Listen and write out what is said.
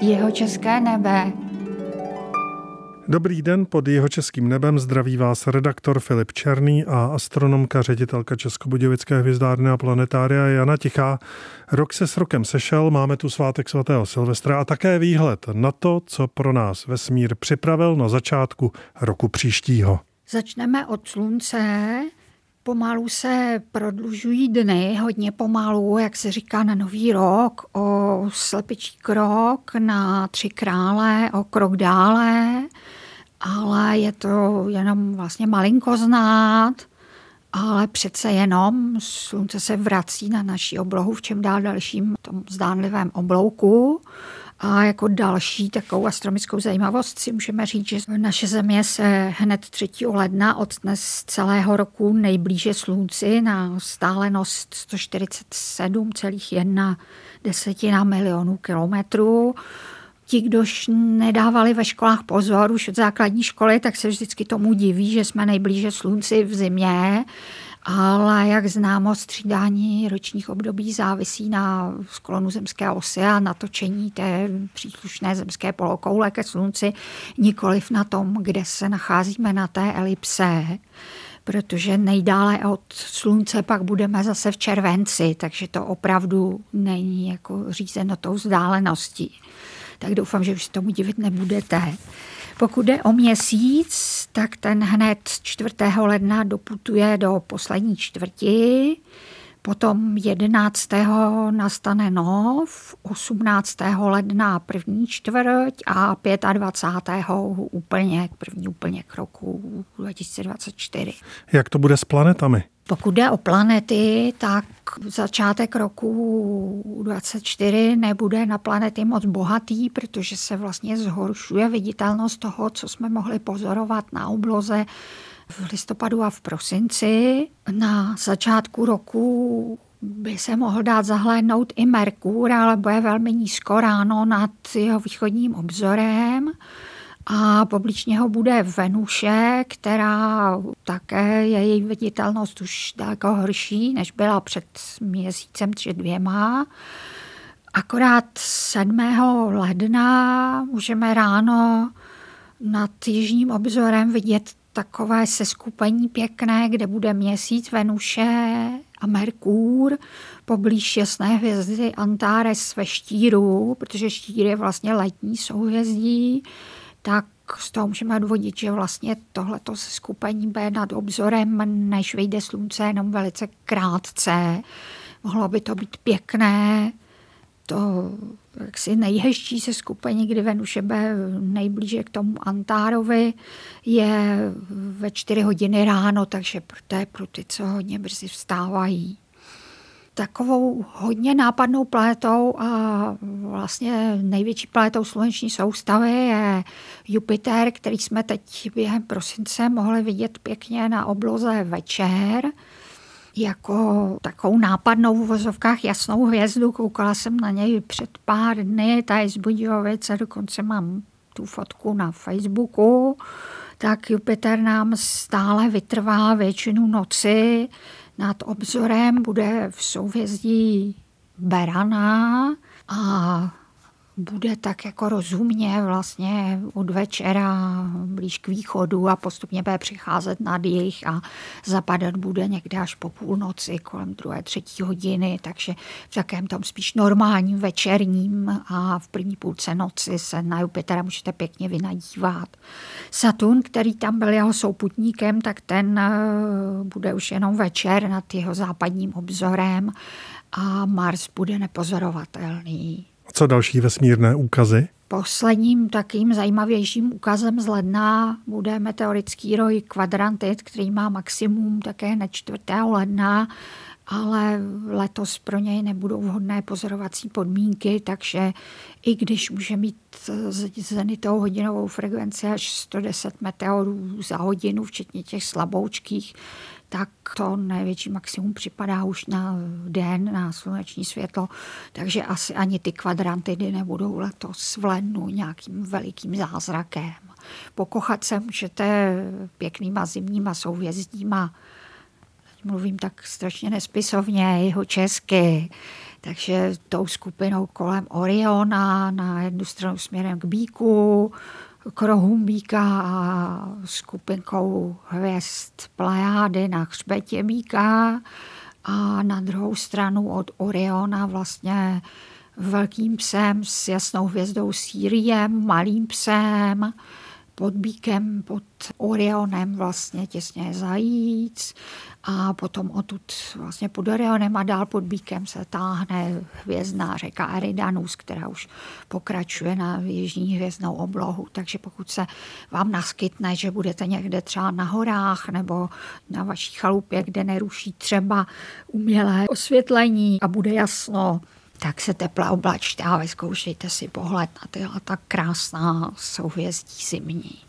Jeho české nebe. Dobrý den, pod jeho českým nebem zdraví vás redaktor Filip Černý a astronomka, ředitelka Českobudějovické hvězdárny a planetária Jana Tichá. Rok se s rokem sešel, máme tu svátek svatého Silvestra a také výhled na to, co pro nás vesmír připravil na začátku roku příštího. Začneme od slunce, Pomalu se prodlužují dny, hodně pomalu, jak se říká na nový rok, o slepičí krok, na tři krále, o krok dále, ale je to jenom vlastně malinko znát, ale přece jenom slunce se vrací na naší oblohu v čem dál dalším tom zdánlivém oblouku a jako další takovou astronomickou zajímavost si můžeme říct, že naše Země se hned 3. ledna od dnes celého roku nejblíže Slunci na stálenost 147,1 desetina milionů kilometrů. Ti, kdož nedávali ve školách pozor už od základní školy, tak se vždycky tomu diví, že jsme nejblíže Slunci v zimě ale jak známo, střídání ročních období závisí na sklonu zemské osy a natočení té příslušné zemské polokoule ke slunci, nikoliv na tom, kde se nacházíme na té elipse protože nejdále od slunce pak budeme zase v červenci, takže to opravdu není jako řízeno tou vzdáleností. Tak doufám, že už se tomu divit nebudete. Pokud jde o měsíc, tak ten hned 4. ledna doputuje do poslední čtvrti, potom 11. nastane nov, 18. ledna první čtvrť a 25. úplně, první úplně k roku 2024. Jak to bude s planetami? Pokud jde o planety, tak začátek roku 24 nebude na planety moc bohatý, protože se vlastně zhoršuje viditelnost toho, co jsme mohli pozorovat na obloze v listopadu a v prosinci. Na začátku roku by se mohl dát zahlédnout i Merkur, ale bude velmi nízko ráno nad jeho východním obzorem a poblíž něho bude Venuše, která také je její viditelnost už daleko horší, než byla před měsícem či dvěma. Akorát 7. ledna můžeme ráno nad jižním obzorem vidět takové seskupení pěkné, kde bude měsíc, Venuše a Merkůr poblíž jasné hvězdy Antares ve štíru, protože štír je vlastně letní souhvězdí tak z toho můžeme odvodit, že vlastně tohleto skupení bude nad obzorem, než vyjde slunce, jenom velice krátce. Mohlo by to být pěkné, to jaksi nejhezčí se skupení, kdy Venuše bude nejblíže k tomu Antárovi, je ve čtyři hodiny ráno, takže to je pro ty, co hodně brzy vstávají. Takovou hodně nápadnou planetou a vlastně největší planetou sluneční soustavy je Jupiter, který jsme teď během prosince mohli vidět pěkně na obloze večer jako takovou nápadnou v vozovkách jasnou hvězdu. Koukala jsem na něj před pár dny, ta je z Budějovice, dokonce mám tu fotku na Facebooku. Tak Jupiter nám stále vytrvá většinu noci, nad obzorem bude v souvězdí Berana a bude tak jako rozumně vlastně od večera blíž k východu a postupně bude přicházet nad jich a zapadat bude někde až po půlnoci, kolem druhé, třetí hodiny, takže v takém tom spíš normálním večerním a v první půlce noci se na Jupitera můžete pěkně vynadívat. Saturn, který tam byl jeho souputníkem, tak ten eh, bude už jenom večer nad jeho západním obzorem a Mars bude nepozorovatelný. Co další vesmírné úkazy? Posledním takým zajímavějším úkazem z ledna bude meteorický roj kvadrantit, který má maximum také na 4. ledna, ale letos pro něj nebudou vhodné pozorovací podmínky, takže i když může mít zenitovou hodinovou frekvenci až 110 meteorů za hodinu, včetně těch slaboučkých, tak to největší maximum připadá už na den, na sluneční světlo, takže asi ani ty kvadrantidy nebudou letos v lednu nějakým velikým zázrakem. Pokochat se můžete pěknýma zimníma souvězdíma, mluvím tak strašně nespisovně, jeho česky, Takže tou skupinou kolem Oriona na jednu stranu směrem k Bíku, k rohům Bíka a skupinkou hvězd Plajády na hřbetě Bíka. A na druhou stranu od Oriona vlastně velkým psem s jasnou hvězdou Sýriem, malým psem, pod Bíkem, pod Orionem vlastně těsně zajíc a potom odtud vlastně pod Orionem a dál pod Bíkem se táhne hvězdná řeka Eridanus, která už pokračuje na jižní hvězdnou oblohu. Takže pokud se vám naskytne, že budete někde třeba na horách nebo na vaší chalupě, kde neruší třeba umělé osvětlení a bude jasno, tak se teple oblačte a vyzkoušejte si pohled na tyhle tak krásná souhvězdí zimní.